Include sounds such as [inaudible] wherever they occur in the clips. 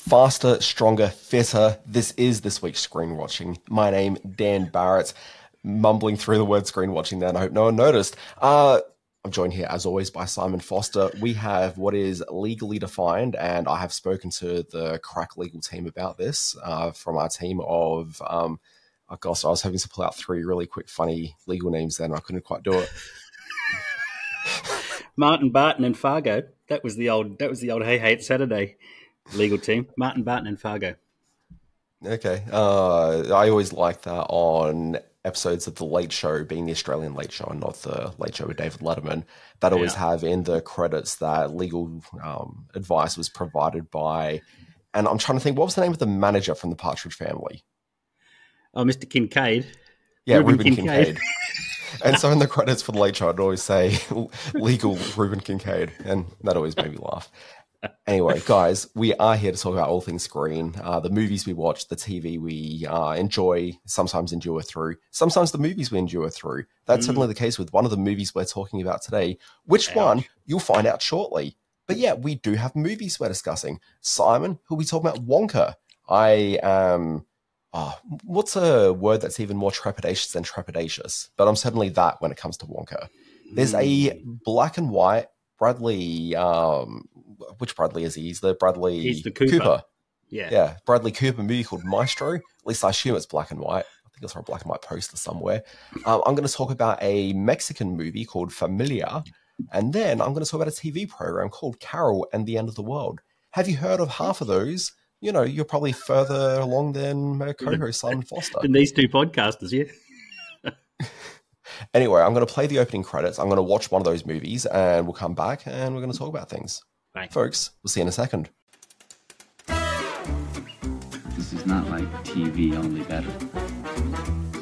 faster, stronger, fitter. This is this week's screen watching. My name, Dan Barrett, mumbling through the word screen watching then. I hope no one noticed. Uh, I'm joined here, as always, by Simon Foster. We have what is legally defined, and I have spoken to the crack legal team about this uh, from our team of. Um, oh gosh, I was hoping to pull out three really quick, funny legal names then. I couldn't quite do it. [laughs] Martin Barton and Fargo. That was the old. That was the old Hey Hey It's Saturday legal team. Martin Barton and Fargo. Okay. Uh, I always like that on episodes of The Late Show, being the Australian Late Show and not the Late Show with David Letterman, that always yeah. have in the credits that legal um, advice was provided by, and I'm trying to think, what was the name of the manager from the Partridge Family? Oh, Mr. Kincaid. Yeah, Reuben, Reuben Kincaid. Kincaid. [laughs] and so in the credits for the Late Show, I'd always say [laughs] legal Reuben Kincaid, and that always made me laugh anyway, guys, we are here to talk about all things screen, uh, the movies we watch, the TV we uh, enjoy, sometimes endure through, sometimes the movies we endure through. That's mm. certainly the case with one of the movies we're talking about today. Which Ouch. one, you'll find out shortly. But yeah, we do have movies we're discussing. Simon, who we talking about Wonka. I am. Oh, what's a word that's even more trepidatious than trepidatious? But I'm certainly that when it comes to Wonka. There's a mm. black and white Bradley um, which Bradley is he? He's the Bradley He's the Cooper. Cooper. Yeah. Yeah. Bradley Cooper movie called Maestro. At least I assume it's black and white. I think it's on a black and white poster somewhere. Um, I'm going to talk about a Mexican movie called Familia. And then I'm going to talk about a TV program called Carol and the End of the World. Have you heard of half of those? You know, you're probably further along than my co-host [laughs] Simon Foster. Than these two podcasters, yeah. [laughs] anyway, I'm going to play the opening credits. I'm going to watch one of those movies, and we'll come back and we're going to talk about things. Bye. Folks, we'll see you in a second. This is not like TV, only better.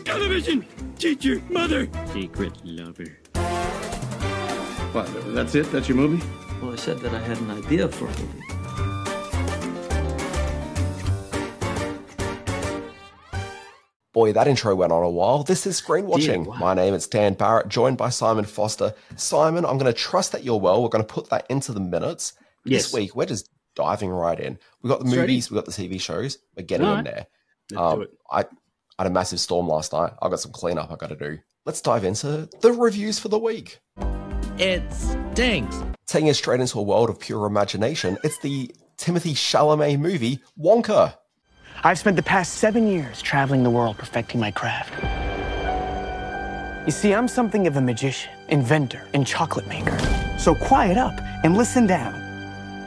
Television! Teacher! Mother! Secret lover. What, that's it? That's your movie? Well, I said that I had an idea for a movie. Boy, that intro went on a while. This is Screen Watching. Wow. My name is Dan Barrett, joined by Simon Foster. Simon, I'm going to trust that you're well. We're going to put that into the minutes. Yes. This week, we're just diving right in. We've got the movies, we've got the TV shows. We're getting All in right. there. Um, I, I had a massive storm last night. I've got some cleanup I've got to do. Let's dive into the reviews for the week. It stinks. Taking us straight into a world of pure imagination, it's the Timothy Chalamet movie, Wonka. I've spent the past seven years traveling the world perfecting my craft. You see, I'm something of a magician, inventor, and chocolate maker. So quiet up and listen down.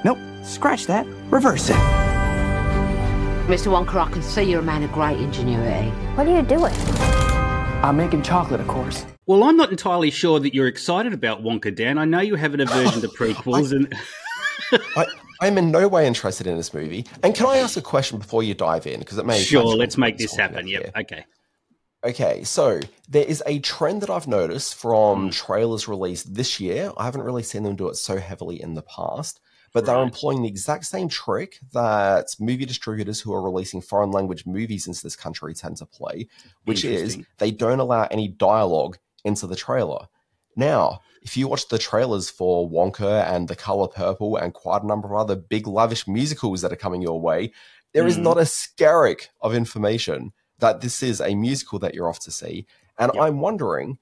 Nope, scratch that, reverse it. Mr. Wonka, I can see you're a man of great ingenuity. What are you doing? I'm making chocolate, of course. Well, I'm not entirely sure that you're excited about Wonka, Dan. I know you have an aversion to [laughs] prequels, and I, I'm in no way interested in this movie. And can I ask a question before you dive in? Because it may sure. Let's make this happen. Yep. Okay. Okay, so there is a trend that I've noticed from mm. trailers released this year. I haven't really seen them do it so heavily in the past, but right. they're employing the exact same trick that movie distributors who are releasing foreign language movies into this country tend to play, which is they don't allow any dialogue into the trailer. Now, if you watch the trailers for Wonka and The Color Purple and quite a number of other big lavish musicals that are coming your way, there mm. is not a skerrick of information that this is a musical that you're off to see. And yep. I'm wondering,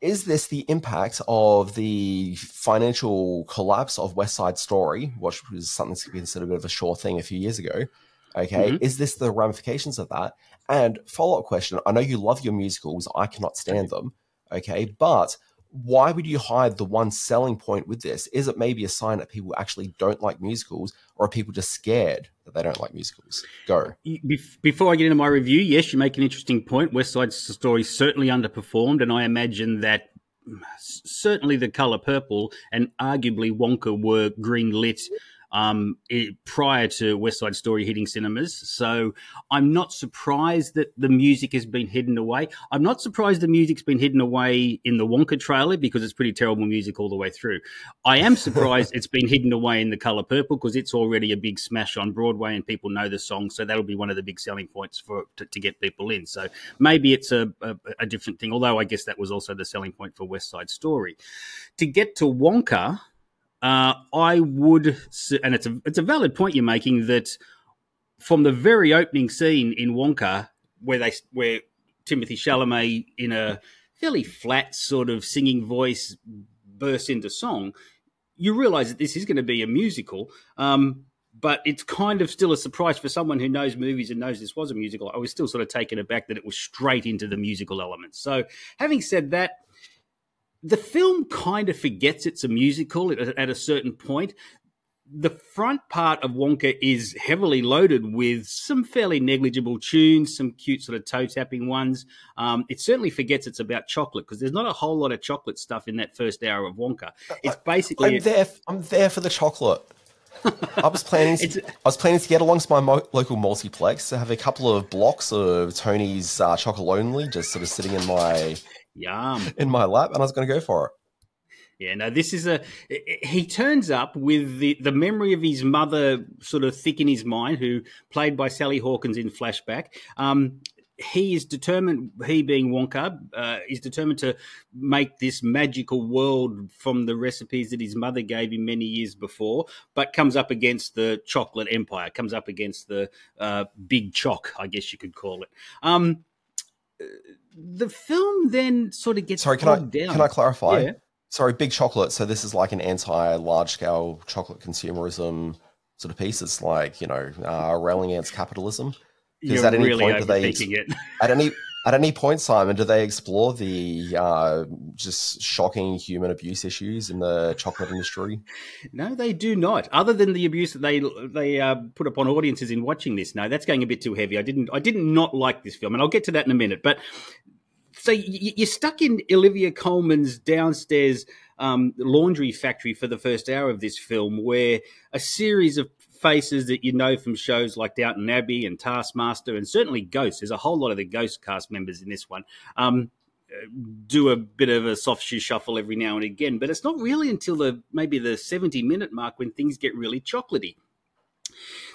is this the impact of the financial collapse of West Side Story, which was something be considered a bit of a sure thing a few years ago? Okay, mm-hmm. is this the ramifications of that? And follow up question: I know you love your musicals. I cannot stand them. Okay, but why would you hide the one selling point with this? Is it maybe a sign that people actually don't like musicals, or are people just scared that they don't like musicals? Go. Before I get into my review, yes, you make an interesting point. West Side Story certainly underperformed, and I imagine that mm, certainly the color purple and arguably Wonka were green lit um, it, prior to West Side Story hitting cinemas. So I'm not surprised that the music has been hidden away. I'm not surprised the music's been hidden away in the Wonka trailer because it's pretty terrible music all the way through. I am [laughs] surprised it's been hidden away in the Color Purple because it's already a big smash on Broadway and people know the song. So that'll be one of the big selling points for to, to get people in. So maybe it's a, a, a different thing. Although I guess that was also the selling point for West Side Story. To get to Wonka Uh, I would, and it's a it's a valid point you're making that from the very opening scene in Wonka, where they where Timothy Chalamet in a fairly flat sort of singing voice bursts into song, you realise that this is going to be a musical. Um, but it's kind of still a surprise for someone who knows movies and knows this was a musical. I was still sort of taken aback that it was straight into the musical elements. So, having said that, the film kind of forgets it's a musical at a certain point. The front part of Wonka is heavily loaded with some fairly negligible tunes, some cute sort of toe tapping ones. Um, it certainly forgets it's about chocolate because there's not a whole lot of chocolate stuff in that first hour of Wonka. It's basically I'm there. I'm there for the chocolate. [laughs] I was planning. To, I was planning to get along to my mo- local multiplex to have a couple of blocks of Tony's uh, chocolate only, just sort of sitting in my yum in my lap, and I was going to go for it. Yeah, no, this is a. He turns up with the, the memory of his mother sort of thick in his mind, who played by Sally Hawkins in flashback. Um, he is determined, he being Wonka, uh, is determined to make this magical world from the recipes that his mother gave him many years before, but comes up against the chocolate empire, comes up against the uh, big choc, I guess you could call it. Um, the film then sort of gets sorry. Can I down. can I clarify? Yeah. Sorry, big chocolate. So this is like an anti large scale chocolate consumerism sort of piece. It's like you know uh, railing against capitalism. Because at any really point do they it. at any at any point, Simon, do they explore the uh, just shocking human abuse issues in the chocolate industry? No, they do not. Other than the abuse that they they uh, put upon audiences in watching this, no, that's going a bit too heavy. I didn't I didn't not like this film, and I'll get to that in a minute. But so you're stuck in Olivia Colman's downstairs um, laundry factory for the first hour of this film, where a series of faces that you know from shows like Downton Abbey and Taskmaster, and certainly Ghost. There's a whole lot of the Ghost cast members in this one. Um, do a bit of a soft shoe shuffle every now and again, but it's not really until the maybe the 70 minute mark when things get really chocolatey.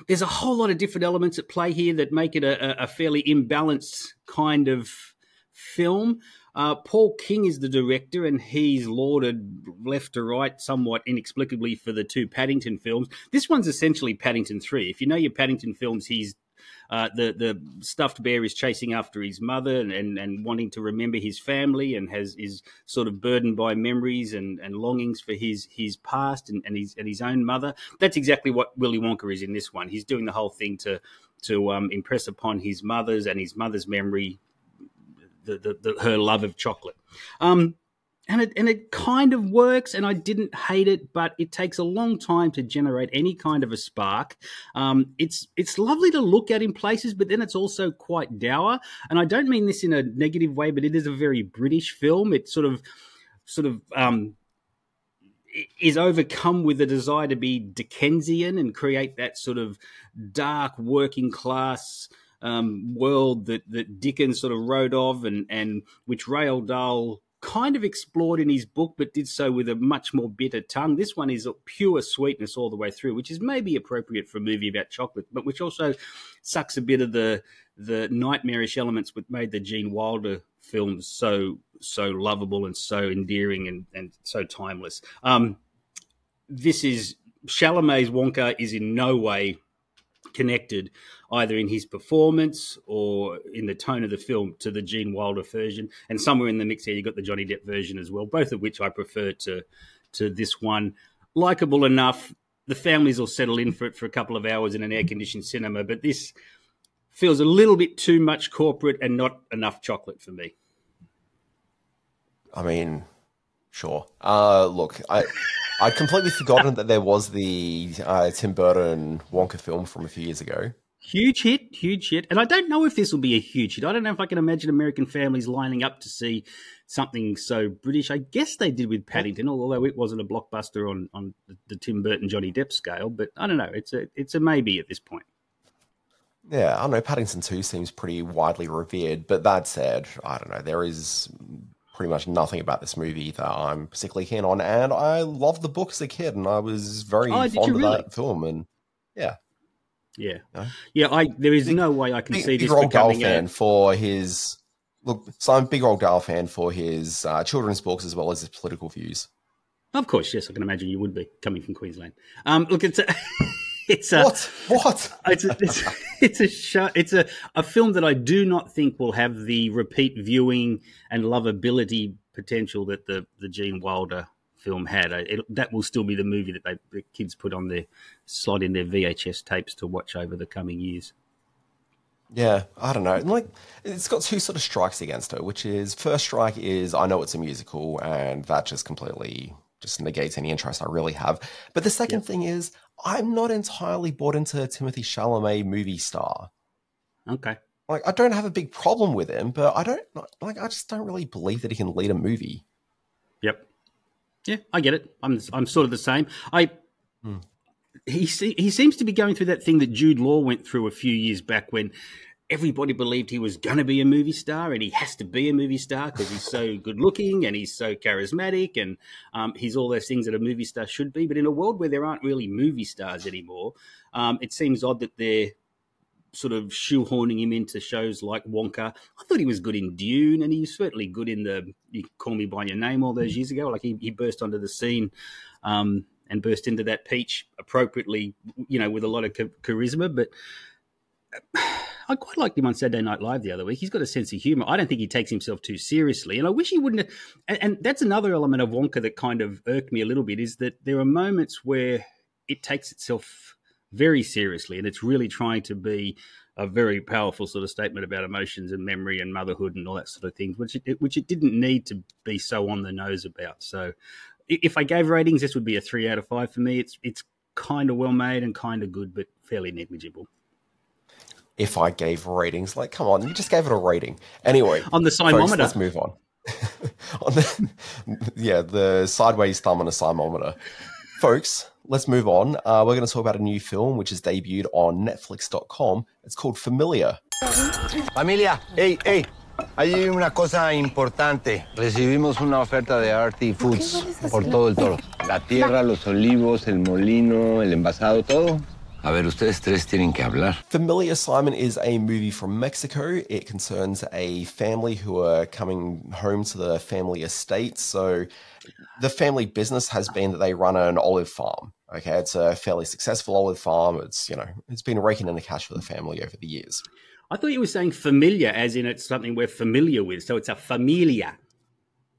There's a whole lot of different elements at play here that make it a, a fairly imbalanced kind of film. Uh, Paul King is the director, and he's lauded left to right somewhat inexplicably for the two Paddington films. This one's essentially Paddington 3. If you know your Paddington films, he's uh, the the stuffed bear is chasing after his mother and, and, and, wanting to remember his family and has is sort of burdened by memories and, and longings for his his past and, and his and his own mother. That's exactly what Willy Wonka is in this one. He's doing the whole thing to to um, impress upon his mother's and his mother's memory the, the, the her love of chocolate. Um, and it and it kind of works, and I didn't hate it, but it takes a long time to generate any kind of a spark. Um, it's it's lovely to look at in places, but then it's also quite dour. And I don't mean this in a negative way, but it is a very British film. It sort of sort of um, is overcome with the desire to be Dickensian and create that sort of dark working class um, world that that Dickens sort of wrote of, and and which Roald Dahl kind of explored in his book, but did so with a much more bitter tongue. This one is pure sweetness all the way through, which is maybe appropriate for a movie about chocolate, but which also sucks a bit of the the nightmarish elements which made the Gene Wilder films so so lovable and so endearing and, and so timeless. Um, this is Chalamet's Wonka is in no way connected either in his performance or in the tone of the film to the Gene Wilder version. And somewhere in the mix here, you've got the Johnny Depp version as well, both of which I prefer to to this one. Likeable enough. The families will settle in for it for a couple of hours in an air conditioned cinema, but this feels a little bit too much corporate and not enough chocolate for me. I mean, sure. Uh, look, I I'd completely forgotten that there was the uh, Tim Burton Wonka film from a few years ago. Huge hit, huge hit. And I don't know if this will be a huge hit. I don't know if I can imagine American families lining up to see something so British. I guess they did with Paddington, although it wasn't a blockbuster on, on the Tim Burton Johnny Depp scale. But I don't know. It's a it's a maybe at this point. Yeah, I don't know. Paddington 2 seems pretty widely revered. But that said, I don't know. There is pretty much nothing about this movie that I'm particularly keen on. And I loved the book as a kid, and I was very oh, fond of really? that film. And yeah. Yeah, yeah. I there is no way I can big, see big this Roald Dahl fan a... for his look. So I'm a big old Dahl fan for his uh, children's books as well as his political views. Of course, yes, I can imagine you would be coming from Queensland. Um, look, it's a, [laughs] it's a what? What? It's a, it's, [laughs] it's a show, it's a, a film that I do not think will have the repeat viewing and lovability potential that the the Gene Wilder film had. It, that will still be the movie that they the kids put on their slot in their VHS tapes to watch over the coming years. Yeah, I don't know. Like, it's got two sort of strikes against it, which is first strike is I know it's a musical, and that just completely just negates any interest I really have. But the second yep. thing is I'm not entirely bought into Timothy Chalamet movie star. Okay. Like, I don't have a big problem with him, but I don't like. I just don't really believe that he can lead a movie. Yep. Yeah, I get it. I'm I'm sort of the same. I. Hmm he he seems to be going through that thing that Jude Law went through a few years back when everybody believed he was going to be a movie star and he has to be a movie star because he's so good looking and he's so charismatic and um, he's all those things that a movie star should be. But in a world where there aren't really movie stars anymore, um, it seems odd that they're sort of shoehorning him into shows like Wonka. I thought he was good in Dune and he was certainly good in the You Call Me By Your Name all those years ago. Like he, he burst onto the scene. Um, and burst into that peach appropriately, you know, with a lot of charisma. But I quite liked him on Saturday Night Live the other week. He's got a sense of humor. I don't think he takes himself too seriously, and I wish he wouldn't. Have, and, and that's another element of Wonka that kind of irked me a little bit is that there are moments where it takes itself very seriously, and it's really trying to be a very powerful sort of statement about emotions and memory and motherhood and all that sort of things, which it, which it didn't need to be so on the nose about. So if I gave ratings, this would be a three out of five for me. It's it's kind of well made and kind of good, but fairly negligible. If I gave ratings, like, come on, you just gave it a rating. Anyway, on the simometer, let's move on. [laughs] on the, yeah, the sideways thumb on a simometer, folks. Let's move on. Uh, we're going to talk about a new film which is debuted on Netflix.com. It's called Familia. Familia, hey, hey, Hay una cosa importante. Recibimos una oferta de Arty Foods por todo el toro. La tierra, los olivos, el molino, el envasado, todo. A ver, ustedes tres tienen que hablar. Familia Simon is a movie from Mexico. It concerns a family who are coming home to the family estate. So the family business has been that they run an olive farm. Okay, it's a fairly successful olive farm. It's, you know, it's been raking in the cash for the family over the years. I thought you were saying familiar, as in it's something we're familiar with. So it's a familia.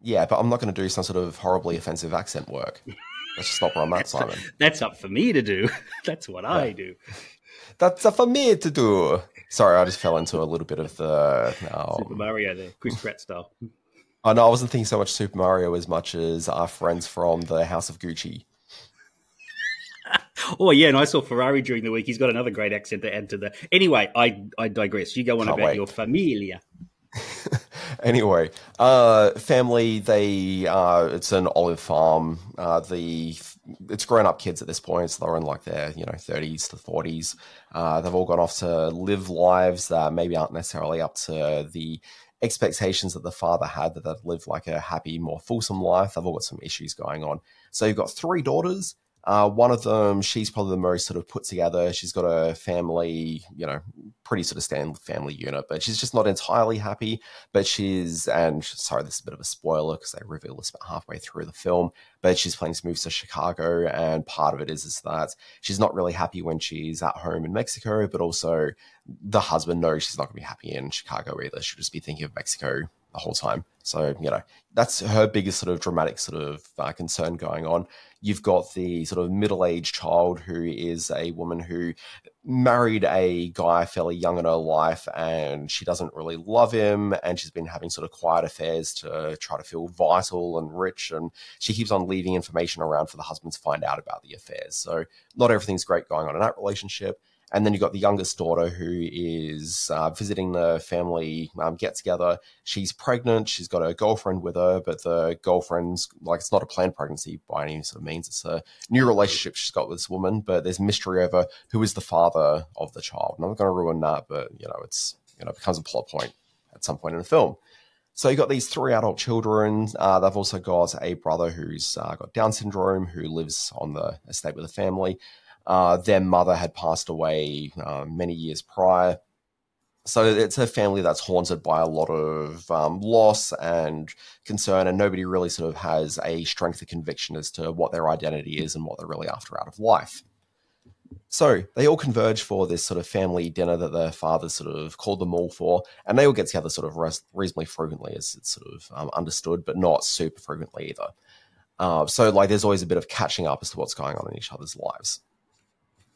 Yeah, but I'm not going to do some sort of horribly offensive accent work. [laughs] That's just not where I'm at, Simon. That's up for me to do. [laughs] That's what yeah. I do. That's up for me to do. Sorry, I just fell into a little bit of the Super Mario there, Chris Pratt style. I know I wasn't thinking so much Super Mario as much as our friends from the House of Gucci. [laughs] oh yeah, and I saw Ferrari during the week. He's got another great accent to add to the. Anyway, I I digress. You go on Can't about wait. your familia. [laughs] anyway, uh, family. They uh, it's an olive farm. Uh, the it's grown up kids at this point, so they're in like their you know thirties to forties. Uh, they've all gone off to live lives that maybe aren't necessarily up to the expectations that the father had that they'd live like a happy, more fulsome life. They've all got some issues going on. So you've got three daughters uh, one of them, she's probably the most sort of put together. She's got a family, you know, pretty sort of standard family unit, but she's just not entirely happy. But she's, and sorry, this is a bit of a spoiler because they reveal this about halfway through the film, but she's planning to move to Chicago. And part of it is, is that she's not really happy when she's at home in Mexico, but also the husband knows she's not going to be happy in Chicago either. She'll just be thinking of Mexico the whole time. So, you know, that's her biggest sort of dramatic sort of uh, concern going on. You've got the sort of middle aged child who is a woman who married a guy fairly young in her life and she doesn't really love him. And she's been having sort of quiet affairs to try to feel vital and rich. And she keeps on leaving information around for the husband to find out about the affairs. So, not everything's great going on in that relationship. And then you've got the youngest daughter who is uh, visiting the family um, get together. She's pregnant. She's got a girlfriend with her, but the girlfriend's like, it's not a planned pregnancy by any sort of means. It's a new relationship she's got with this woman, but there's mystery over who is the father of the child. And I'm not going to ruin that, but, you know, it's, you know, it becomes a plot point at some point in the film. So you've got these three adult children. Uh, they've also got a brother who's uh, got Down syndrome who lives on the estate with the family. Uh, their mother had passed away uh, many years prior. So it's a family that's haunted by a lot of um, loss and concern, and nobody really sort of has a strength of conviction as to what their identity is and what they're really after out of life. So they all converge for this sort of family dinner that their father sort of called them all for, and they all get together sort of reasonably frequently, as it's sort of um, understood, but not super frequently either. Uh, so like, there's always a bit of catching up as to what's going on in each other's lives.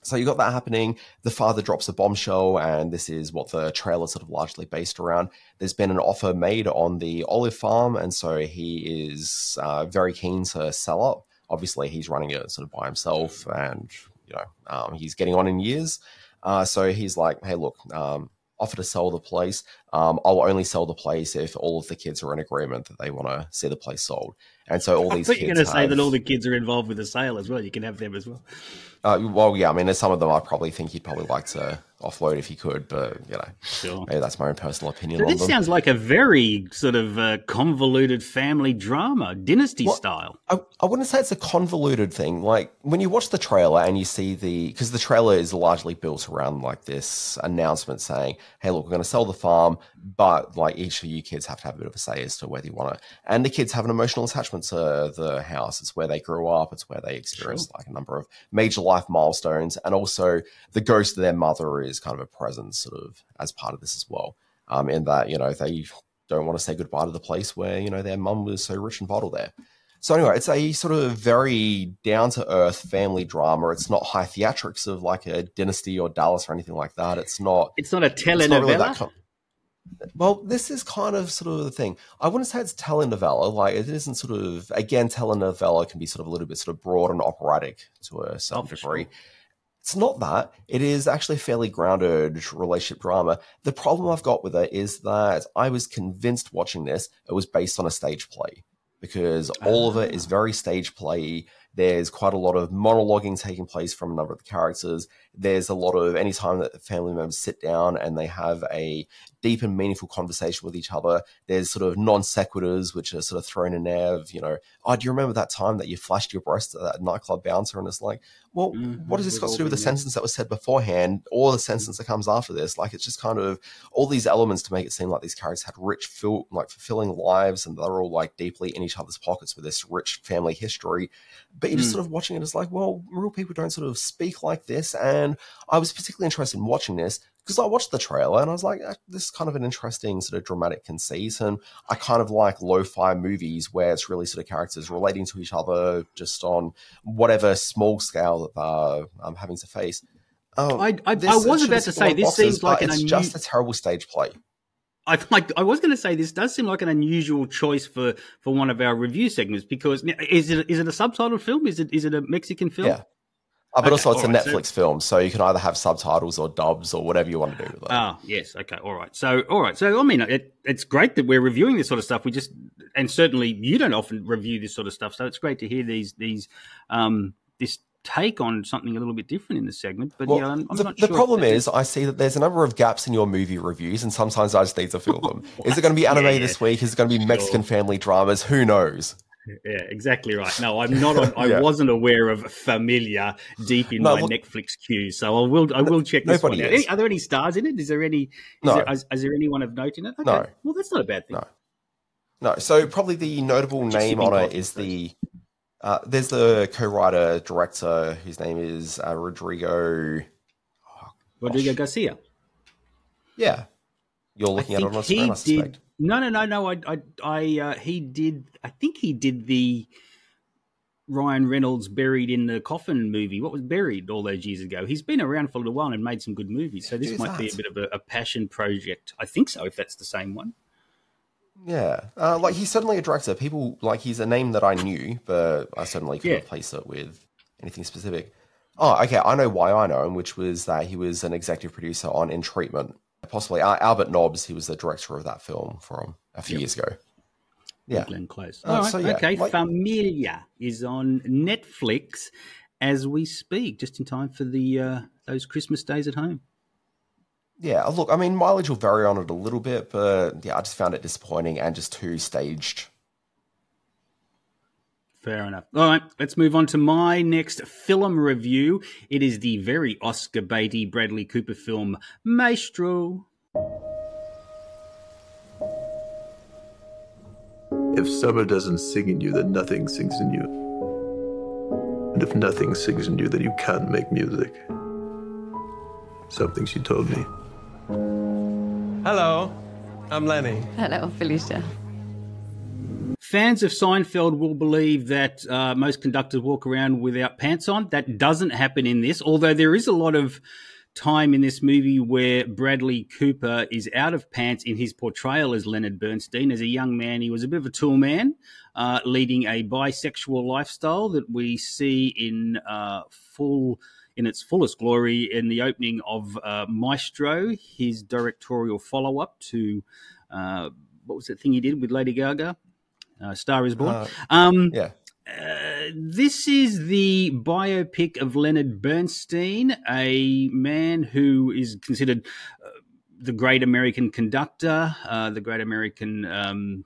So you got that happening. The father drops a bombshell, and this is what the trailer sort of largely based around. There's been an offer made on the olive farm, and so he is uh, very keen to sell up. Obviously, he's running it sort of by himself, and you know um, he's getting on in years. Uh, so he's like, "Hey, look, um, offer to sell the place. Um, I'll only sell the place if all of the kids are in agreement that they want to see the place sold." And so all these I you're going to say that all the kids are involved with the sale as well. You can have them as well. Uh, well, yeah, I mean, there's some of them I probably think he'd probably like to offload if he could, but you know, Sure. maybe that's my own personal opinion So this them. sounds like a very sort of uh, convoluted family drama, dynasty Well, style. I, I wouldn't say it's a convoluted thing. Like when you watch the trailer and you see the because the trailer is largely built around like this announcement saying, "Hey, look, we're going to sell the farm, but like each of you kids have to have a bit of a say as to whether you want to." And the kids have an emotional attachment to the house. It's where they grew up. It's where they experienced like a number of major life milestones, and also the ghost of their mother is kind of a presence, sort of as part of this as well. Um, in that you know they don't want to say goodbye to the place where you know their mum was so rich and vital there. So anyway, it's a sort of very down to earth family drama. It's not high theatrics of like a Dynasty or Dallas or anything like that. It's not. It's not a It's not telenovela. really well, this is kind of sort of the thing. I wouldn't say it's telenovela. Like it isn't sort of again telenovela can be sort of a little bit sort of broad and operatic to a certain Oh, degree. sure. It's not that. It is actually a fairly grounded relationship drama. The problem I've got with it is that I was convinced watching this it was based on a stage play because all of it is very ah. stage play. There's quite a lot of monologuing taking place from a number of the characters. There's a lot of anytime that the family members sit down and they have a deep and meaningful conversation with each other. There's sort of non sequiturs which are sort of thrown in there of, you know, oh, do you remember that time that you flashed your breast at that nightclub bouncer? And it's like, well, Mhm, what has this got to do with the sentence that was said beforehand or the sentence that comes after this? Like, it's just kind of all these elements to make it seem like these characters had rich, fill, like fulfilling lives and they're all like deeply in each other's pockets with this rich family history. But you're just Mm. sort of watching it as like, well, real people don't sort of speak like this. And I was particularly interested in watching this because I watched the trailer and I was like, "Ah, this is kind of an interesting sort of dramatic conceit. And I kind of like lo fi movies where it's really sort of characters relating to each other just on whatever small scale that they're um, having to face. Um, I- I- I was about to say, this boxes, seems like an it's unu- just a terrible stage play. I like. I was going to say this does seem like an unusual choice for for one of our review segments because is it is it a subtitled film? Is it is it a Mexican film? Yeah. Uh, but Okay, also, it's a right, so- Netflix film, so you can either have subtitles or dubs or whatever you want to do with it. Ah, yes. Okay. All right. So, all right. So, I mean, it, it's great that we're reviewing this sort of stuff. We just, and certainly you don't often review this sort of stuff. So it's great to hear these, these, um, this take on something a little bit different in the segment. But Well, yeah, I'm, I'm the, not the sure if problem is, I see that there's a number of gaps in your movie reviews, and sometimes I just need to fill them. [laughs] is it going to be anime Yeah, yeah. this week? Is it going to be Mexican family dramas? Who knows? Yeah, exactly right. No, I'm not. On, I [laughs] Yeah. wasn't aware of Familia deep in No, my Netflix queue, so I will. I will check this one out. Any, are there any stars in it? Is there any? Is, No. there, is, is there anyone of note in it? Okay. No. Well, that's not a bad thing. No. No, so probably the notable Just name on it is the. Uh, there's the co-writer director whose name is uh, Rodrigo. Rodrigo Garcia. Yeah, you're looking at it on a screen. I suspect. did. No, no, no, no. I, I, I uh, he did. I think he did the Ryan Reynolds buried in the coffin movie. What was buried all those years ago? He's been around for a little while and made some good movies. So this might be a bit of a, a passion project. I think so. If that's the same one. Yeah, uh, like he's certainly a director. People like he's a name that I knew, but I certainly couldn't Yeah. place it with anything specific. Oh, okay, I know why I know him, which was that he was an executive producer on In Treatment. Possibly uh, Albert Nobbs, he was the director of that film from a few Yep. years ago. Yeah, Glenn Close. Uh, All right. so yeah, okay. like- Familia is on Netflix as we speak, just in time for the uh, those Christmas days at home. yeah. Look, I mean, mileage will vary on it a little bit, but yeah, I just found it disappointing and just too staged. Fair enough. All right, let's move on to my next film review. It is the very Oscar baity Bradley Cooper film Maestro. If summer doesn't sing in you, then nothing sings in you. And if nothing sings in you, then you can't make music. Something she told me. Hello, I'm Lenny. Hello, Felicia. Fans of Seinfeld will believe that uh, most conductors walk around without pants on. That doesn't happen in this, although there is a lot of time in this movie where Bradley Cooper is out of pants in his portrayal as Leonard Bernstein. As a young man, he was a bit of a tool man, uh, leading a bisexual lifestyle that we see in uh, full in its fullest glory in the opening of uh, Maestro, his directorial follow up to uh, what was that thing he did with Lady Gaga? Uh, Star is Born. Uh, um, yeah. Uh, this is the biopic of Leonard Bernstein, a man who is considered uh, the great American conductor, uh, the great American um,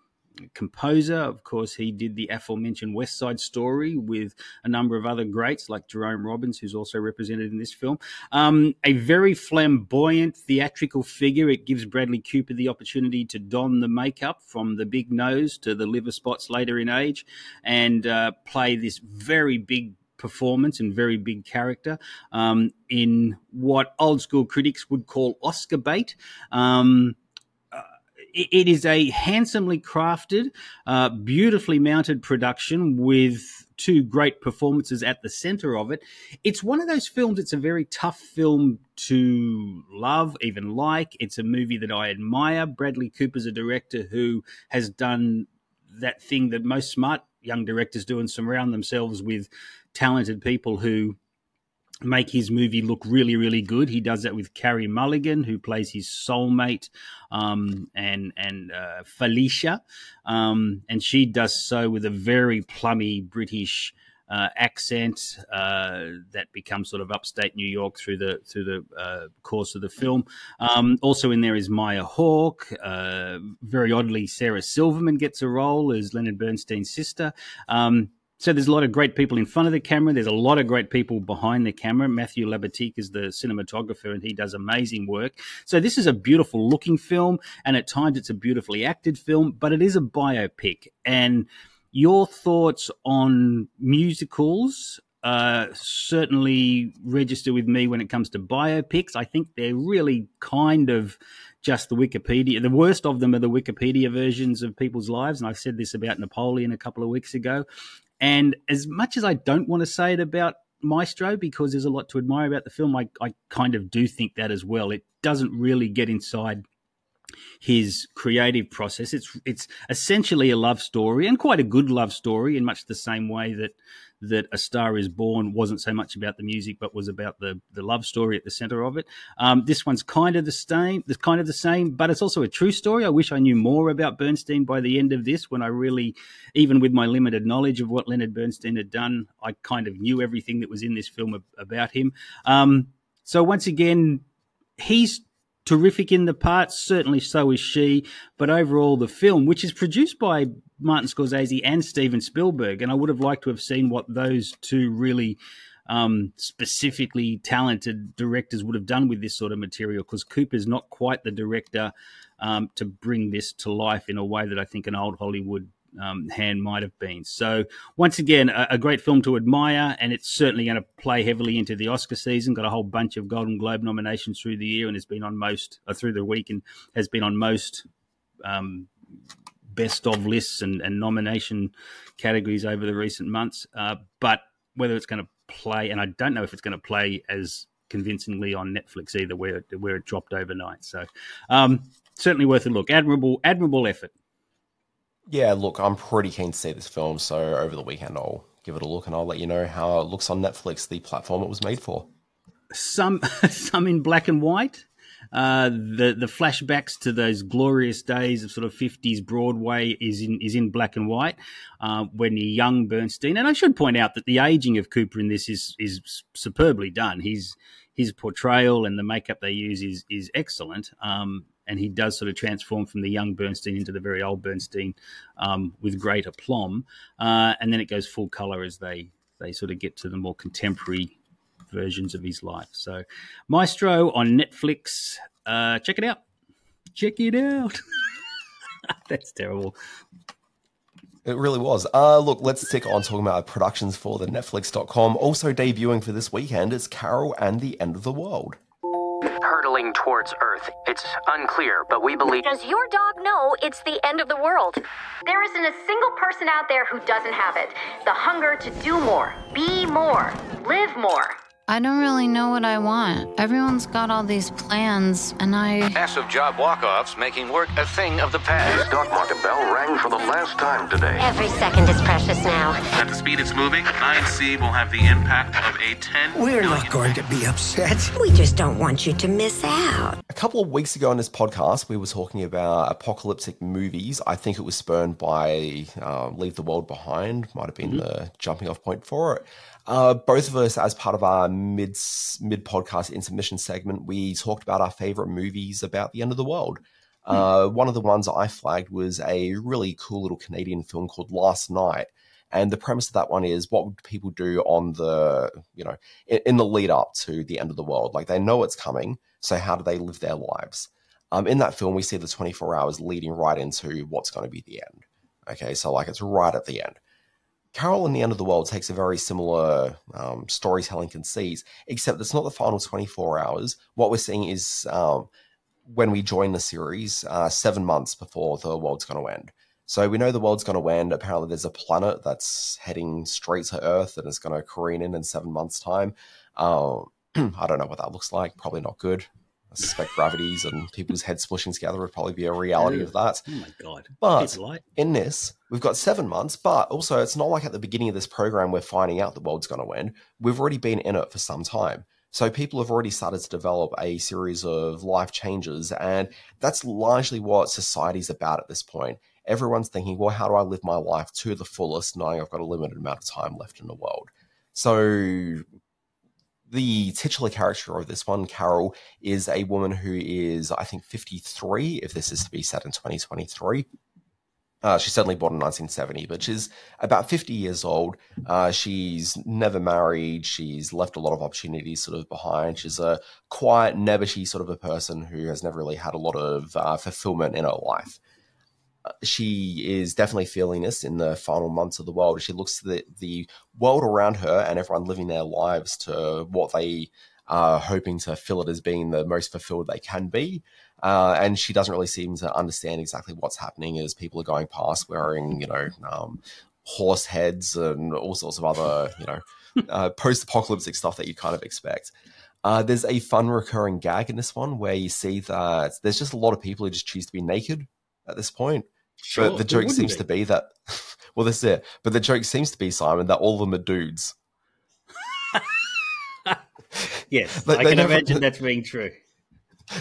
composer. Of course, he did the aforementioned West Side Story with a number of other greats like Jerome Robbins, who's also represented in this film. Um, a very flamboyant theatrical figure. It gives Bradley Cooper the opportunity to don the makeup from the big nose to the liver spots later in age and uh, play this very big performance and very big character um, in what old school critics would call Oscar bait. Um, it is a handsomely crafted, uh, beautifully mounted production with two great performances at the center of it. It's one of those films, it's a very tough film to love, even like. It's a movie that I admire. Bradley Cooper's a director who has done that thing that most smart young directors do and surround themselves with talented people who make his movie look really, really good. He does that with Carey Mulligan, who plays his soulmate, um, and and uh, Felicia, um, and she does so with a very plummy British. Uh, accent uh, that becomes sort of upstate New York through the through the uh, course of the film. Um, also in there is Maya Hawke. Uh, very oddly, Sarah Silverman gets a role as Leonard Bernstein's sister. Um, so there's a lot of great people in front of the camera. There's a lot of great people behind the camera. Matthew Libatique is the cinematographer, and he does amazing work. So this is a beautiful looking film, and at times it's a beautifully acted film, but it is a biopic. And your thoughts on musicals uh, certainly register with me when it comes to biopics. I think they're really kind of just the Wikipedia. The worst of them are the Wikipedia versions of people's lives. And I said this about Napoleon a couple of weeks ago. And as much as I don't want to say it about Maestro because there's a lot to admire about the film, I, I kind of do think that as well. It doesn't really get inside his creative process. It's it's essentially a love story and quite a good love story in much the same way that that A Star Is Born wasn't so much about the music, but was about the the love story at the center of it. Um, this one's kind of the same. It's kind of the same, but it's also a true story. I wish I knew more about Bernstein by the end of this. When I really, even with my limited knowledge of what Leonard Bernstein had done, I kind of knew everything that was in this film about him. Um, so once again, he's terrific in the part. Certainly, so is she. But overall, the film, which is produced by Martin Scorsese and Steven Spielberg, and I would have liked to have seen what those two really um, specifically talented directors would have done with this sort of material because Cooper's not quite the director um, to bring this to life in a way that I think an old Hollywood um, hand might have been. So once again, a, a, great film to admire, and it's certainly going to play heavily into the Oscar season. Got a whole bunch of Golden Globe nominations through the year, and has been on most uh, through the week, and has been on most um, best of lists and, and, nomination categories over the recent months. Uh, but whether it's going to play, and I don't know if it's going to play as convincingly on Netflix either, where where it dropped overnight. So um, certainly worth a look. Admirable, admirable effort. Yeah, look, I'm pretty keen to see this film, so over the weekend I'll give it a look and I'll let you know how it looks on Netflix, the platform it was made for. Some [laughs] some in black and white. Uh, the the flashbacks to those glorious days of sort of fifties Broadway is in is in black and white uh, when young Bernstein. And I should point out that the aging of Cooper in this is is superbly done. He's his portrayal and the makeup they use is is excellent. Um, and he does sort of transform from the young Bernstein into the very old Bernstein um, with great aplomb. Uh, and then it goes full color as they they sort of get to the more contemporary versions of his life. So, Maestro on Netflix. Uh, check it out. Check it out. [laughs] That's terrible. It really was. Uh, look, let's stick on talking about productions for the Netflix.com. Also debuting for this weekend is Carol and the End of the World. Towards Earth. It's unclear, but we believe. Does your dog know it's the end of the world? There isn't a single person out there who doesn't have it. The hunger to do more, be more, live more. I don't really know what I want. Everyone's got all these plans, and I. Massive job walk offs making work a thing of the past. The stock market bell rang for the last time today. Every second is precious now. At the speed it's moving, 9C will have the impact of a 10. We're not going to be upset. We just don't want you to miss out. A couple of weeks ago on this podcast, we were talking about apocalyptic movies. I think it was spurned by uh, Leave the World Behind, might have been mm-hmm. the jumping off point for it. Uh, both of us, as part of our mid mid podcast intermission segment, we talked about our favorite movies about the end of the world. Hmm. Uh, one of the ones I flagged was a really cool little Canadian film called Last Night, and the premise of that one is what would people do on the you know in, in the lead up to the end of the world? Like they know it's coming, so how do they live their lives? Um, in that film, we see the 24 hours leading right into what's going to be the end. Okay, so like it's right at the end. Carol and the End of the World takes a very similar um, storytelling conceit, except it's not the final 24 hours. What we're seeing is um, when we join the series, uh, seven months before the world's going to end. So we know the world's going to end. Apparently, there's a planet that's heading straight to Earth and it's going to careen in in seven months' time. Uh, [clears throat] I don't know what that looks like. Probably not good. Suspect gravities and people's heads smushing together would probably be a reality of that. Oh my god! But in this, we've got seven months. But also, it's not like at the beginning of this program we're finding out the world's going to end. We've already been in it for some time. So people have already started to develop a series of life changes, and that's largely what society's about at this point. Everyone's thinking, well, how do I live my life to the fullest, knowing I've got a limited amount of time left in the world? So the titular character of this one, Carol, is a woman who is, I think, 53, if this is to be set in 2023. Uh, she's certainly born in 1970, but she's about 50 years old. Uh, she's never married. She's left a lot of opportunities sort of behind. She's a quiet, nebbishy sort of a person who has never really had a lot of uh, fulfillment in her life she is definitely feeling this in the final months of the world. She looks at the, the world around her and everyone living their lives to what they are hoping to fill it as being the most fulfilled they can be. Uh, and she doesn't really seem to understand exactly what's happening as people are going past wearing, you know, um, horse heads and all sorts of other, you know, [laughs] uh, post-apocalyptic stuff that you kind of expect. Uh, there's a fun recurring gag in this one where you see that there's just a lot of people who just choose to be naked at this point. Sure, but the joke seems to be that, [laughs] well, that's it. But the joke seems to be, Simon, that all of them are dudes. [laughs] yes, they, I can never, imagine [laughs] that's being true.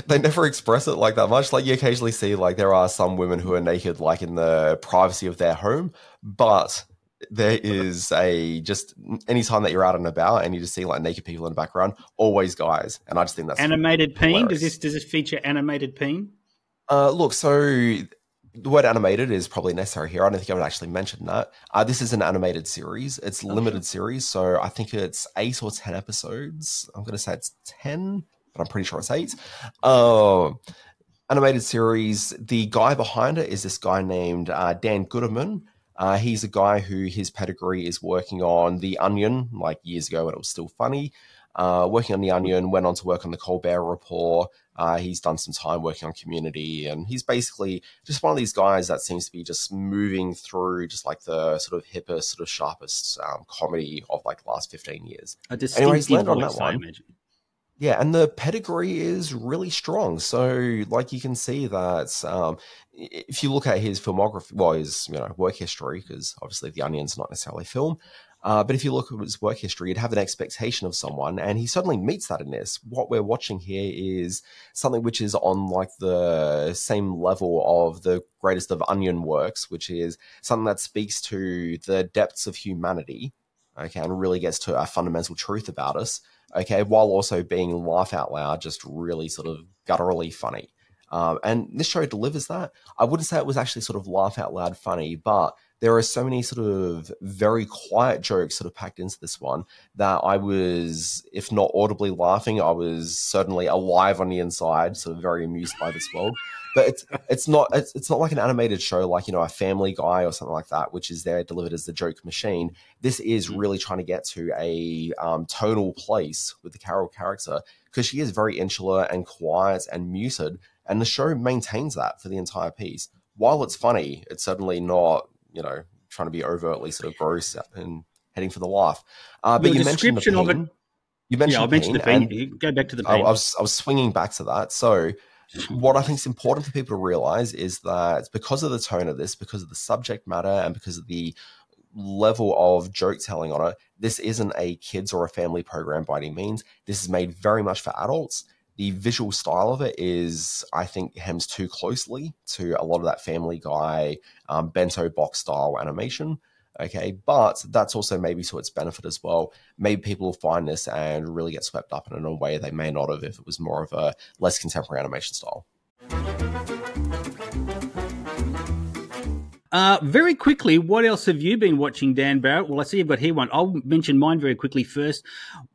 They never express it like that much. Like you occasionally see, like there are some women who are naked, like in the privacy of their home, but there is a just anytime that you're out and about and you just see like naked people in the background, always guys, and I just think that's animated peen. Does this does this feature animated peen? Uh, look, so the word animated is probably necessary here. I don't think I would actually mention that. Uh, this is an animated series. It's a limited series, so I think it's eight or ten episodes. I'm going to say it's ten, but I'm pretty sure it's eight. Uh, animated series. The guy behind it is this guy named uh, Dan Guterman. Uh, he's a guy who his pedigree is working on The Onion, like years ago when it was still funny. Uh, working on The Onion, went on to work on The Colbert Report, uh, he's done some time working on community, and he's basically just one of these guys that seems to be just moving through just like the sort of hippest, sort of sharpest um, comedy of like the last 15 years. A anyway, he's landed on that one. Yeah, and the pedigree is really strong. So, like, you can see that um, if you look at his filmography, well, his you know work history, because obviously The Onion's not necessarily film, uh, but if you look at his work history, you'd have an expectation of someone, and he certainly meets that in this. What we're watching here is something which is on like the same level of the greatest of onion works, which is something that speaks to the depths of humanity, okay, and really gets to a fundamental truth about us, okay, while also being laugh out loud, just really sort of gutturally funny. Um, and this show delivers that. I wouldn't say it was actually sort of laugh out loud funny, but there are so many sort of very quiet jokes sort of packed into this one that I was, if not audibly laughing, I was certainly alive on the inside, sort of very amused by this world. But it's [laughs] it's not it's, it's not like an animated show like you know a Family Guy or something like that, which is there delivered as the joke machine. This is really trying to get to a um, tonal place with the Carol character because she is very insular and quiet and muted, and the show maintains that for the entire piece. While it's funny, it's certainly not you know, trying to be overtly sort of gross and heading for the laugh. Uh, but Your you mentioned the description of pain. it- You mentioned Yeah, the pain, the pain. and Go back to the I, I was I was swinging back to that. So, what I think is important for people to realize is that because of the tone of this, because of the subject matter, and because of the level of joke telling on it, this isn't a kids or a family program by any means. This is made very much for adults. The visual style of it is, I think, hems too closely to a lot of that Family Guy um, bento box style animation. Okay, but that's also maybe to its benefit as well. Maybe people will find this and really get swept up in it in a way they may not have if it was more of a less contemporary animation style. Uh, very quickly, what else have you been watching, Dan Barrett? Well, I see you've got here one. I'll mention mine very quickly first.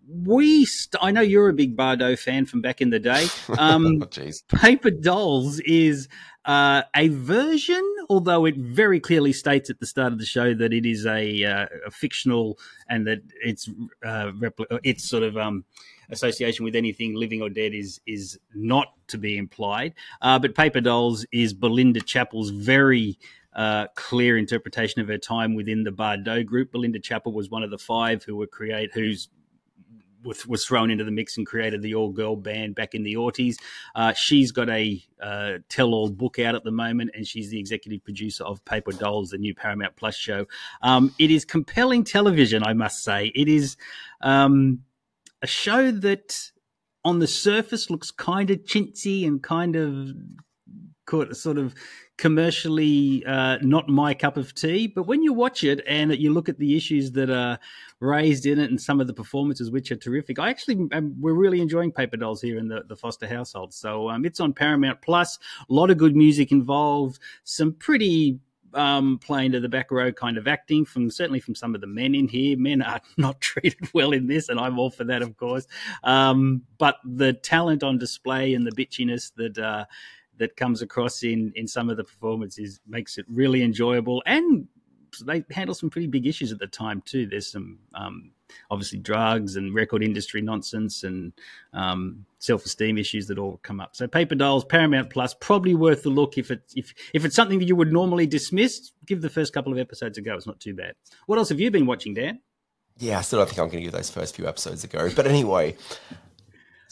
We, st- I know you're a big Bardot fan from back in the day. [laughs] Um, Oh, Jeez. Paper Dolls is uh, a version, although it very clearly states at the start of the show that it is a, uh, a fictional and that it's uh, repli- it's sort of um, association with anything living or dead is is not to be implied. Uh, but Paper Dolls is Belinda Chapple's very uh, clear interpretation of her time within the Bardot group. Belinda Chapple was one of the five who were create who's was, thrown into the mix and created the all girl band back in the aughties. Uh, she's got a uh, tell all book out at the moment, and she's the executive producer of Paper Dolls, the new Paramount Plus show. Um, it is compelling television, I must say. It is um, a show that on the surface looks kind of chintzy and kind of sort of commercially uh, not my cup of tea. But when you watch it and you look at the issues that are raised in it and some of the performances, which are terrific, I actually um, we're really enjoying Paper Dolls here in the, the Foster household. So um, it's on Paramount Plus. A lot of good music involved. Some pretty um, playing to the back row kind of acting from certainly from some of the men in here. Men are [laughs] not treated well in this, and I'm all for that, of course. Um, but the talent on display and the bitchiness that uh, that comes across in in some of the performances makes it really enjoyable. And they handle some pretty big issues at the time too. There's some um, obviously drugs and record industry nonsense and um, self-esteem issues that all come up. So paper dolls paramount plus probably worth the look if it if if it's something that you would normally dismiss give the first couple of episodes a go. It's not too bad. What else have you been watching dan? Yeah, I still don't think I'm going to give those first few episodes a go. But anyway,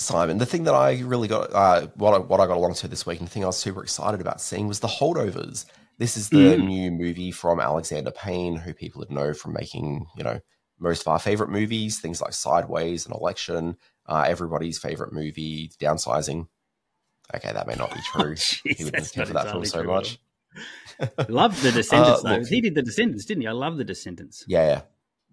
Simon, the thing that I really got, uh, what, I, what I got along to this week, and the thing I was super excited about seeing was The Holdovers. This is the Mm. new movie from Alexander Payne, who people would know from making, you know, most of our favorite movies, things like Sideways and Election, uh, everybody's favorite movie, Downsizing. Okay, that may not be [laughs] true. he would have not that film so much. love the [laughs] descendants Uh, though look- he did the descendants didn't he i love the descendants Yeah, yeah.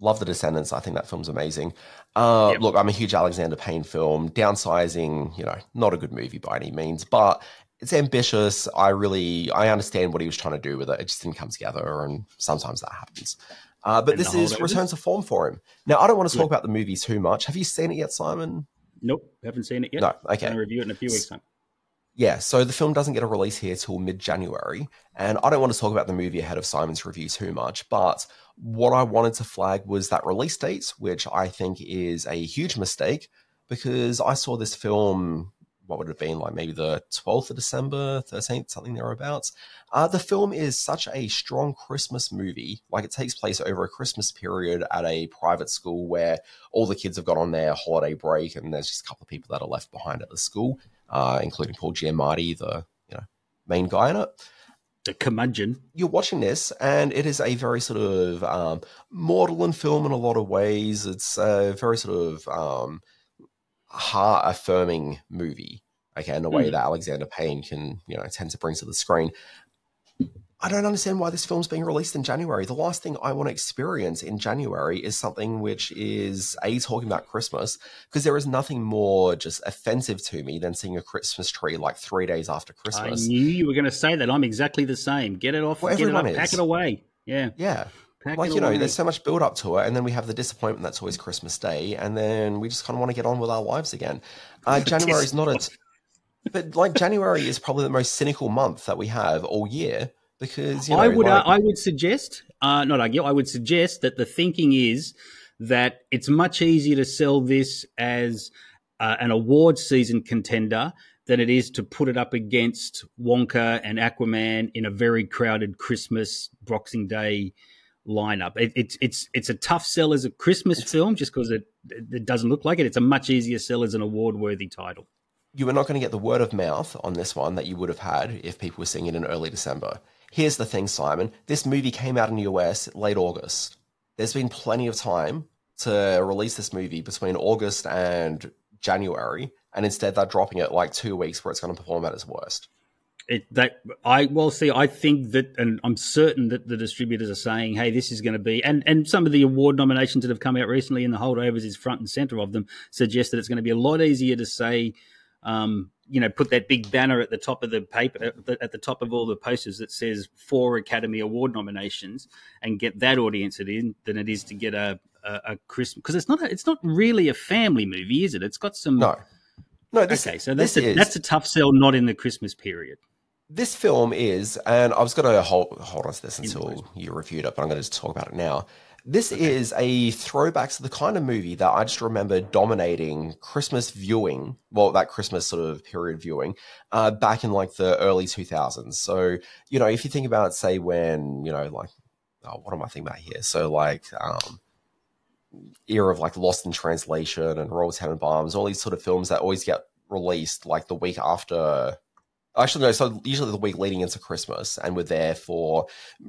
Love The Descendants. I think that film's amazing. Uh, Yep. Look, I'm a huge Alexander Payne film. Downsizing, you know, not a good movie by any means, but it's ambitious. I really, I understand what he was trying to do with it. It just didn't come together, and sometimes that happens. Uh, but And this is Holdovers? return to form for him. Now, I don't want to talk Good. about the movie too much. Have you seen it yet, Simon? nope haven't seen it yet No, okay. going to review it in a few weeks time Yeah, so the film doesn't get a release here till mid January. And I don't want to talk about the movie ahead of Simon's review too much, but what I wanted to flag was that release date, which I think is a huge mistake because I saw this film, what would it have been, like maybe the 12th of December, 13th, something thereabouts. Uh, the film is such a strong Christmas movie. Like it takes place over a Christmas period at a private school where all the kids have got on their holiday break and there's just a couple of people that are left behind at the school uh, including Paul Giamatti, the you know main guy in it. the curmudgeon You're watching this, and it is a very sort of um, maudlin film in a lot of ways. It's a very sort of um, heart affirming movie. Okay, in a way Hmm. that Alexander Payne can you know tend to bring to the screen. I don't understand why this film's being released in January. The last thing I want to experience in January is something which is a talking about Christmas because there is nothing more just offensive to me than seeing a Christmas tree like three days after Christmas. I knew you were going to say that. I'm exactly the same. Get it off. Well, get it up. everyone Pack it away. Yeah. Yeah. Pack like you know, there's so much build up to it, and then we have the disappointment that's always Christmas Day, and then we just kind of want to get on with our lives again. [laughs] Uh, January is not a, but like January is probably the most cynical month that we have all year because you know, I would like, uh, I would suggest uh, not argue. I would suggest that the thinking is that it's much easier to sell this as uh, an award season contender than it is to put it up against Wonka and Aquaman in a very crowded Christmas Boxing Day lineup. It, it's it's it's a tough sell as a Christmas film just because it it doesn't look like it. It's a much easier sell as an award worthy title. you are not going to get the word of mouth on this one that you would have had if people were seeing it in early December. Here's the thing, Simon. This movie came out in the US late August. There's been plenty of time to release this movie between August and January, and instead they're dropping it like two weeks where it's going to perform at its worst. It that I well see. I think that, and I'm certain that the distributors are saying, "Hey, this is going to be," and and some of the award nominations that have come out recently, and the holdovers is front and center of them, suggest that it's going to be a lot easier to say, um, you know, put that big banner at the top of the paper, at the, top of all the posters that says four Academy Award nominations, and get that audience it in than it is to get a a, a Christmas because it's not a, it's not really a family movie, is it? It's got some No. No, this, okay, so that's a, is, that's a tough sell, not in the Christmas period. this film is, and I was going to hold, hold on to this until you reviewed it, but I'm going to just talk about it now. This is a throwback to the kind of movie that I just remember dominating Christmas viewing, well, that Christmas sort of period viewing, uh, back in like the early 2000s. So, you know, if you think about, say, when, you know, like, oh, what am I thinking about here? So, like, um, era of like Lost in Translation and Royal Tenenbaums, all these sort of films that always get released like the week after. Actually, no. So usually the week leading into Christmas, and we're there for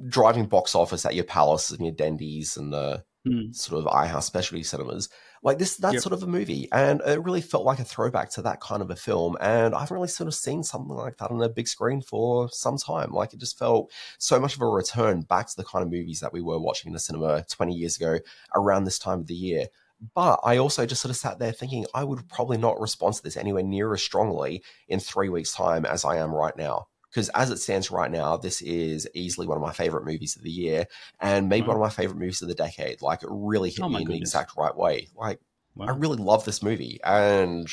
driving box office at your Palace and your Dendies and the Hmm. sort of iHouse specialty cinemas. Like this, that Yep. sort of a movie, and it really felt like a throwback to that kind of a film. And I haven't really sort of seen something like that on a big screen for some time. Like it just felt so much of a return back to the kind of movies that we were watching in the cinema 20 years ago around this time of the year. But I also just sort of sat there thinking I would probably not respond to this anywhere near as strongly in three weeks' time as I am right now. Because as it stands right now, this is easily one of my favorite movies of the year and maybe mm-hmm. one of my favorite movies of the decade. Like it really hit Oh me in the exact right way. Like I really love this movie. And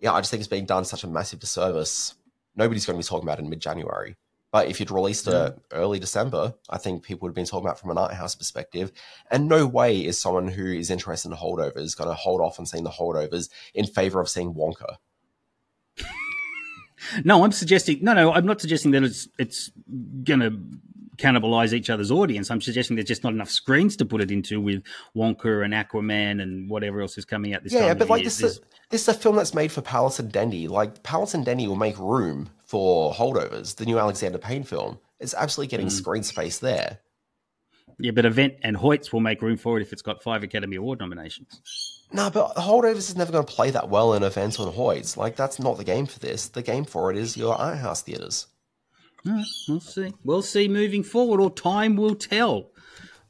yeah, I just think it's being done such a massive disservice. Nobody's going to be talking about it in mid January. But if you'd released it early December, I think people would have been talking about it from an art house perspective. And no way is someone who is interested in holdovers going to hold off on seeing the holdovers in favor of seeing Wonka. [laughs] No, I'm suggesting no, no. I'm not suggesting that it's it's going to cannibalize each other's audience. I'm suggesting there's just not enough screens to put it into with Wonka and Aquaman and whatever else is coming out this yeah, time. Yeah, but like year. this is this is a film that's made for Palace and Dendy. Like Palace and Dendy will make room for holdovers. The new Alexander Payne film. is absolutely getting Mm. screen space there. yeah, but Event and Hoyts will make room for it if it's got five Academy Award nominations. No, but holdovers is never going to play that well in events on Hoyts. Like that's not the game for this. The game for it is your art house right, we'll see. We'll see moving forward, or time will tell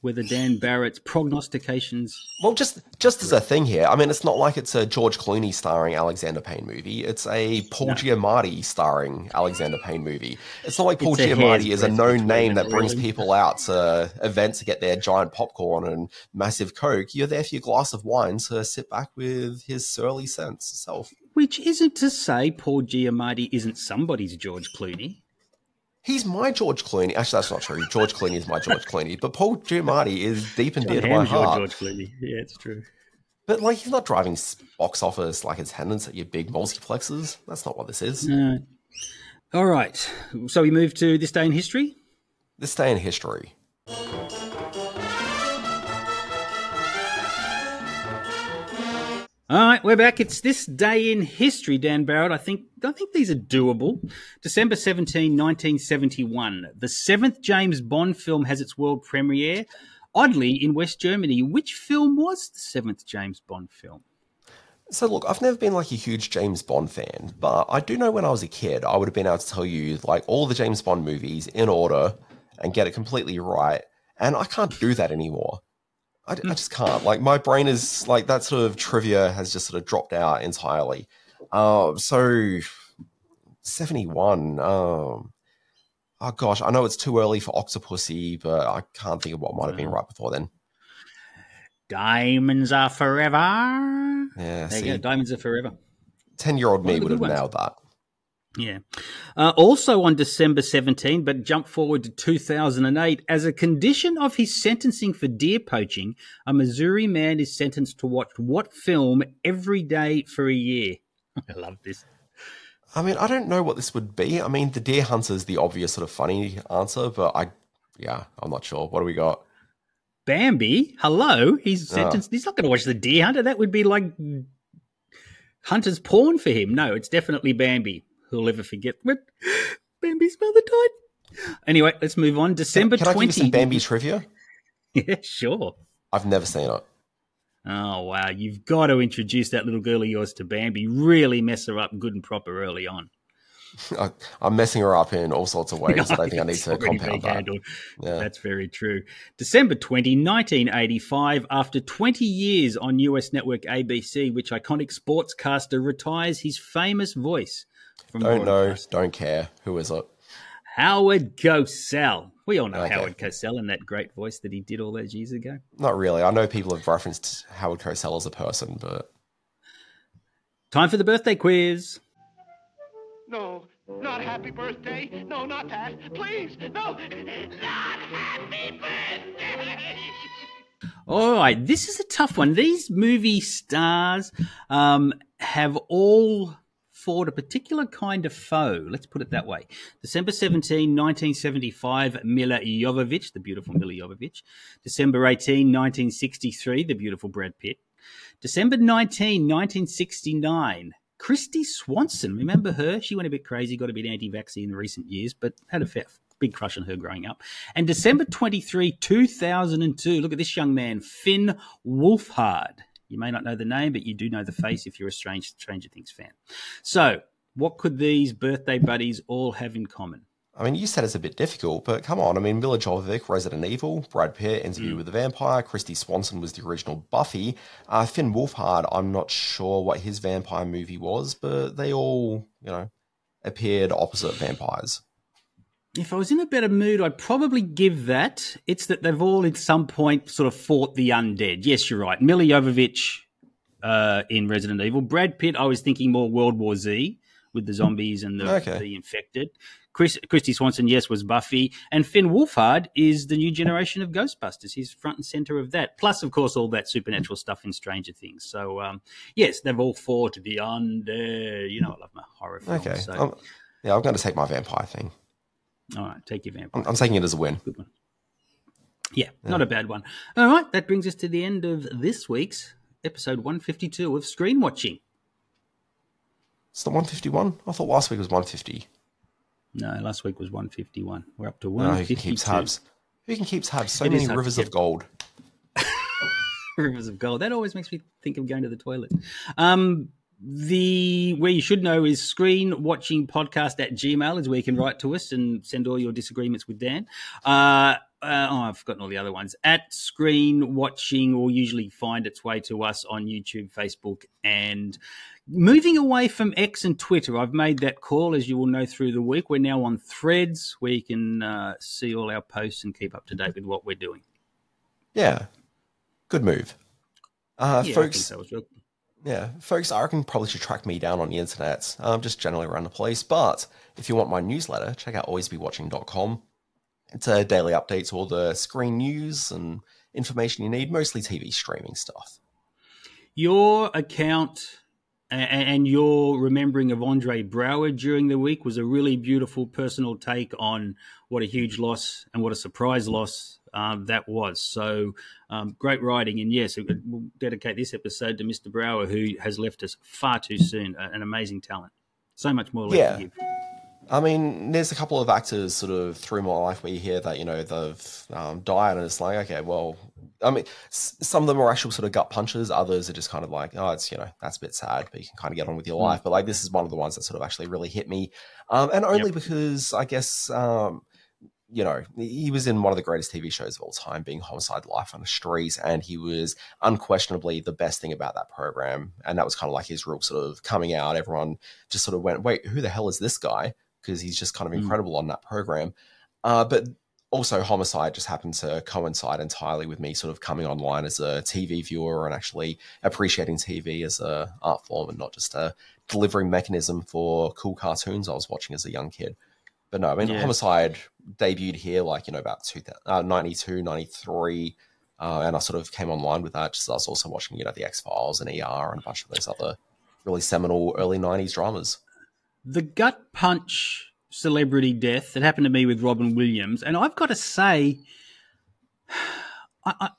whether Dan Barrett's prognostications. Well, just just as a thing here, I mean, it's not like it's a George Clooney starring Alexander Payne movie. It's a Paul No. Giamatti starring Alexander Payne movie. It's not like Paul It's Giamatti is a known name that brings people out to events to get their giant popcorn and massive Coke. You're there for your glass of wine to sit back with his surly sense self. Which isn't to say Paul Giamatti isn't somebody's George Clooney. He's my George Clooney. Actually, that's not true. George Clooney is my George Clooney, but Paul Giamatti is deep and dear to my heart. George Clooney. Yeah, it's true. But like, he's not driving box office like his attendance at your big multiplexes. That's not what this is. No. All right. So we move to this day in history. This day in history. All right, we're back. It's this day in history, Dan Barrett. I think I think these are doable. December 17, 1971. The seventh James Bond film has its world premiere, oddly, in West Germany. Which film was the seventh James Bond film? So look, I've never been like a huge James Bond fan, but I do know when I was a kid, I would have been able to tell you like all the James Bond movies in order and get it completely right. And I can't do that anymore. I, I just can't. Like my brain is like that sort of trivia has just sort of dropped out entirely. Um, so seventy one. Um, oh gosh, I know it's too early for Octopussy, but I can't think of what might have been right before then. Diamonds are forever. Yeah, There see, you go. Diamonds are forever. ten year old me would have ones. nailed that. Yeah. Uh, also on December 17, but jump forward to 2008, as a condition of his sentencing for deer poaching, a Missouri man is sentenced to watch what film every day for a year? [laughs] I love this. I mean, I don't know what this would be. I mean, the deer hunter is the obvious sort of funny answer, but I, yeah, I'm not sure. What do we got? Bambi, hello. He's Oh. sentenced. He's not going to watch the deer hunter. That would be like hunter's porn for him. No, it's definitely Bambi. Who'll ever forget? But Bambi's mother died. Anyway, let's move on. December Can I give you 20. some Bambi trivia? yeah, sure. I've never seen it. Oh wow, you've got to introduce that little girl of yours to Bambi. Really mess her up good and proper early on. [laughs] I, I'm messing her up in all sorts of ways. I think I need to [laughs] compound that. Yeah. That's very true. December 20, 1985, after 20 years on US network ABC, which iconic sportscaster retires his famous voice Don't know. Don't care. Who is it? Howard Cosell. We all know Okay. Howard Cosell and that great voice that he did all those years ago. Not really. I know people have referenced Howard Cosell as a person, but Time for the birthday quiz. No, not happy birthday. No, not that. Please, no, not happy birthday. All right, this is a tough one. These movie stars um, have all fought a particular kind of foe. Let's put it that way. December 17, 1975, Milla Jovovich, the beautiful Milla Jovovich. December 18, 1963, the beautiful Brad Pitt. December 19, 1969, Kristy Swanson. Remember her? She went a bit crazy, got a bit anti vaccine in recent years, but had a fair, big crush on her growing up. And December 23, 2002, look at this young man, Finn Wolfhard. You may not know the name, but you do know the face if you're a strange Stranger Things fan. So, what could these birthday buddies all have in common? I mean, you said it's a bit difficult, but come on. I mean, Milla Jovovich, Resident Evil, Brad Pitt, Interview with the Vampire, Kristy Swanson was the original Buffy, uh, Finn Wolfhard. I'm not sure what his vampire movie was, but they all, you know, appeared opposite vampires. If I was in a better mood, I'd probably give that. It's that they've all at some point sort of fought the undead. Yes, you're right. Milla Jovovich uh, in Resident Evil. Brad Pitt, I was thinking more World War Z with the zombies and the, Okay. the infected. Chris, Kristy Swanson, yes, was Buffy. And Finn Wolfhard is the new generation of Ghostbusters. He's front and center of that. Plus, of course, all that supernatural stuff in Stranger Things. So, um, yes, they've all fought the undead. You know, I love my horror films. Okay. So, Um, yeah, I'm going to take my vampire thing. All right, take your vampire. I'm, I'm taking it as a win. Good one. Yeah, not a bad one. All right, that brings us to the end of this week's episode 152 of Screen Watching. It's the 151? I thought last week was 150. No, last week was 151. We're up to Oh, who can 152. keep tabs? Who can keep tabs? So It many rivers of gold. [laughs] Rivers of Gold. That always makes me think of going to the toilet. Um, the where you should know is screen watching podcast at gmail is where you can write to us and send all your disagreements with dan. Uh, uh, oh i've forgotten all the other ones. At screen watching will usually find its way to us on youtube facebook and moving away from x and twitter. I've made that call as you will know through the week. We're now on threads where you can uh, see all our posts and keep up to date with what we're doing. Yeah. Good move. Uh, Yeah, folks, Yeah, folks, I reckon probably should track me down on the internet, um, just generally around the place. But if you want my newsletter, check out alwaysbewatching.com. It's a daily update to all the screen news and information you need, mostly TV streaming stuff. Your account and your remembering of Andre Braugher during the week was a really beautiful personal take on what a huge loss and what a surprise loss uh, that was. So um, great writing, and yes, we'll dedicate this episode to Mr. Braugher, who has left us far too soon. An amazing talent, so much more left Yeah. to give. I mean, there's a couple of actors sort of through my life where you hear that, you know, they've um, died, and it's like, okay, well, I mean, s- some of them are actual sort of gut punches. Others are just kind of like, oh, it's, you know, that's a bit sad, but you can kind of get on with your Mm. life. But like, this is one of the ones that sort of actually really hit me. Um, and only Yep. because I guess um, you know, he was in one of the greatest TV shows of all time, being Homicide Life on the Streets, and he was unquestionably the best thing about that program. And that was kind of like his real sort of coming out. Everyone just sort of went, "Wait, who the hell is this guy?" Because he's just kind of incredible mm. on that program. Uh, but also, Homicide just happened to coincide entirely with me sort of coming online as a TV viewer and actually appreciating TV as a art form and not just a delivery mechanism for cool cartoons I was watching as a young kid. But no, I mean, yeah. Homicide debuted here like, you know, about two, uh, 92, 93. Uh, and I sort of came online with that just I was also watching, you know, The X Files and ER and a bunch of those other really seminal early 90s dramas. The gut punch celebrity death that happened to me with Robin Williams. And I've got to say, I, I,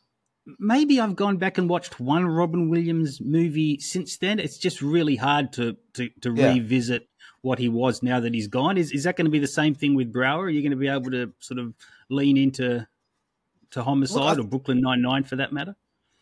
maybe I've gone back and watched one Robin Williams movie since then. It's just really hard to, to, to yeah. revisit what he was now that he's gone. Is is that going to be the same thing with Braugher? Are you going to be able to sort of lean into to Homicide I, or Brooklyn Nine Nine for that matter?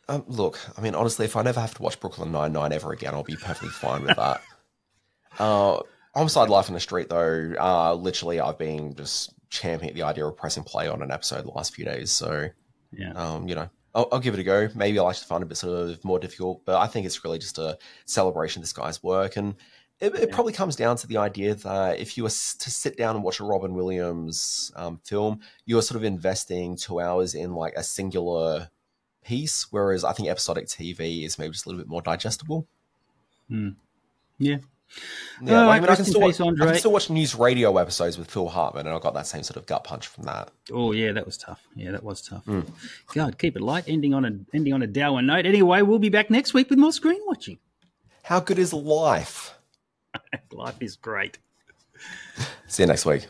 Um, look, I mean, honestly, if I never have to watch Brooklyn Nine Nine ever again, I'll be perfectly fine with that. [laughs] uh, Homicide Life in the Street, though, uh, literally, I've been just championing the idea of pressing play on an episode the last few days. So, yeah, um, you know, I'll, I'll, give it a go. Maybe I'll actually find it a bit sort of more difficult, but I think it's really just a celebration of this guy's work. And it, it yeah. probably comes down to the idea that if you were to sit down and watch a Robin Williams um, film, you are sort of investing two hours in like a singular piece, whereas I think episodic TV is maybe just a little bit more digestible. Hmm. Yeah, yeah, well, I mean, I can, still watch, I can still watch NewsRadio episodes with Phil Hartman, and I got that same sort of gut punch from that. Oh yeah, that was tough. Yeah, that was tough. Mm. God, keep it light. Ending on a ending on a dour note. Anyway, we'll be back next week with more screen watching. How good is life? [laughs] life is great. See you next week.